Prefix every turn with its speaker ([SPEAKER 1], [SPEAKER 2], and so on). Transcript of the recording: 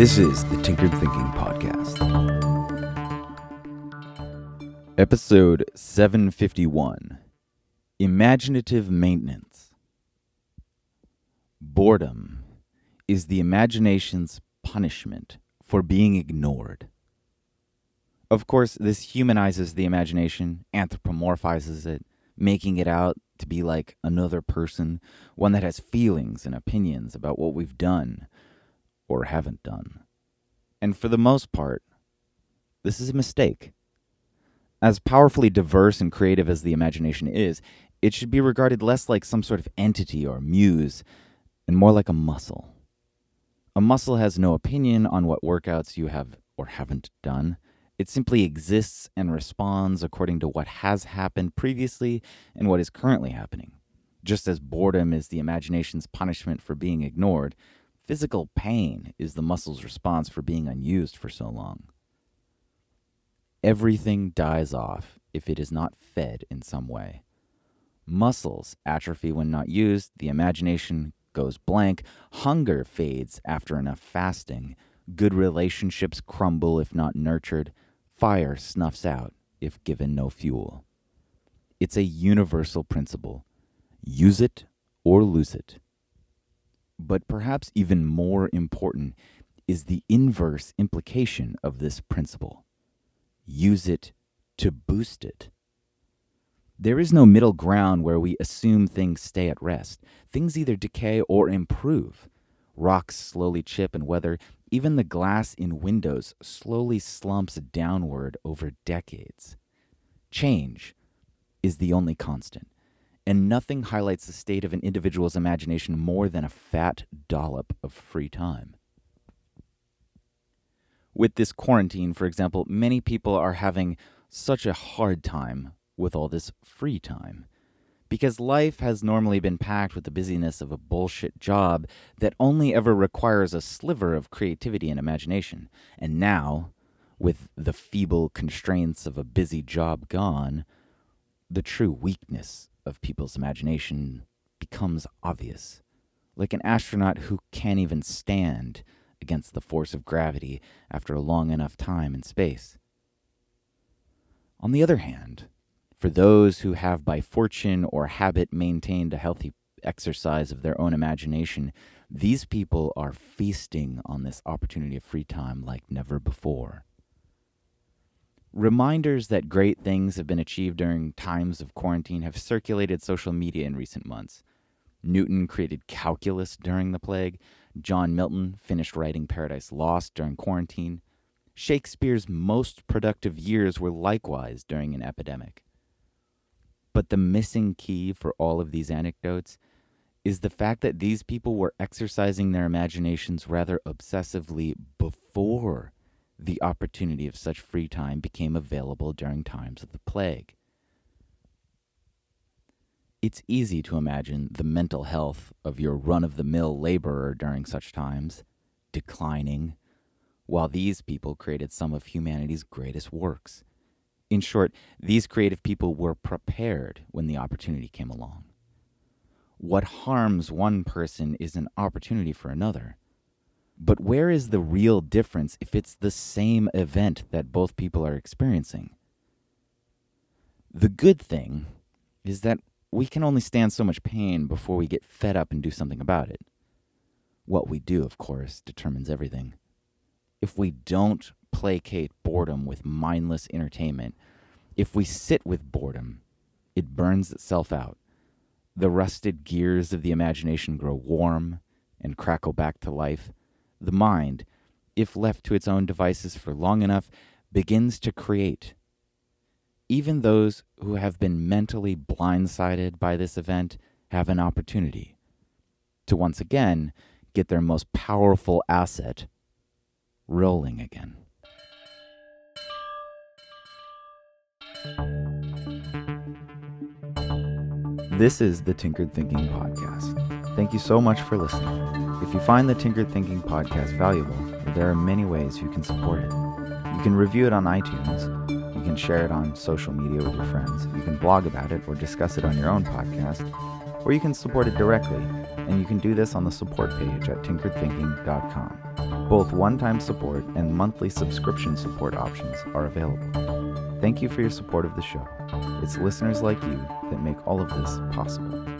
[SPEAKER 1] This is the Tinkered Thinking Podcast. Episode 751 Imaginative Maintenance. Boredom is the imagination's punishment for being ignored. Of course, this humanizes the imagination, anthropomorphizes it, making it out to be like another person, one that has feelings and opinions about what we've done or haven't done. And for the most part, this is a mistake. As powerfully diverse and creative as the imagination is, it should be regarded less like some sort of entity or muse and more like a muscle. A muscle has no opinion on what workouts you have or haven't done. It simply exists and responds according to what has happened previously and what is currently happening. Just as boredom is the imagination's punishment for being ignored, physical pain is the muscle's response for being unused for so long. Everything dies off if it is not fed in some way. Muscles atrophy when not used, the imagination goes blank, hunger fades after enough fasting, good relationships crumble if not nurtured, fire snuffs out if given no fuel. It's a universal principle use it or lose it. But perhaps even more important is the inverse implication of this principle use it to boost it. There is no middle ground where we assume things stay at rest. Things either decay or improve. Rocks slowly chip and weather, even the glass in windows slowly slumps downward over decades. Change is the only constant, and nothing highlights the state of an individual's imagination more than a fat dollop of free time. With this quarantine, for example, many people are having such a hard time with all this free time because life has normally been packed with the busyness of a bullshit job that only ever requires a sliver of creativity and imagination. And now, with the feeble constraints of a busy job gone, the true weakness of people's imagination becomes obvious. Like an astronaut who can't even stand against the force of gravity after a long enough time in space. On the other hand, for those who have by fortune or habit maintained a healthy exercise of their own imagination, these people are feasting on this opportunity of free time like never before. Reminders that great things have been achieved during times of quarantine have circulated social media in recent months. Newton created calculus during the plague. John Milton finished writing Paradise Lost during quarantine. Shakespeare's most productive years were likewise during an epidemic. But the missing key for all of these anecdotes is the fact that these people were exercising their imaginations rather obsessively before the opportunity of such free time became available during times of the plague. It's easy to imagine the mental health of your run of the mill laborer during such times declining, while these people created some of humanity's greatest works. In short, these creative people were prepared when the opportunity came along. What harms one person is an opportunity for another. But where is the real difference if it's the same event that both people are experiencing? The good thing is that we can only stand so much pain before we get fed up and do something about it. What we do, of course, determines everything. If we don't placate boredom with mindless entertainment, if we sit with boredom, it burns itself out. The rusted gears of the imagination grow warm and crackle back to life. The mind, if left to its own devices for long enough, begins to create. Even those who have been mentally blindsided by this event have an opportunity to once again get their most powerful asset rolling again. This is the Tinkered Thinking Podcast. Thank you so much for listening. If you find the Tinkered Thinking Podcast valuable, there are many ways you can support it. You can review it on iTunes, you can share it on social media with your friends, you can blog about it or discuss it on your own podcast, or you can support it directly, and you can do this on the support page at tinkeredthinking.com. Both one time support and monthly subscription support options are available. Thank you for your support of the show. It's listeners like you that make all of this possible.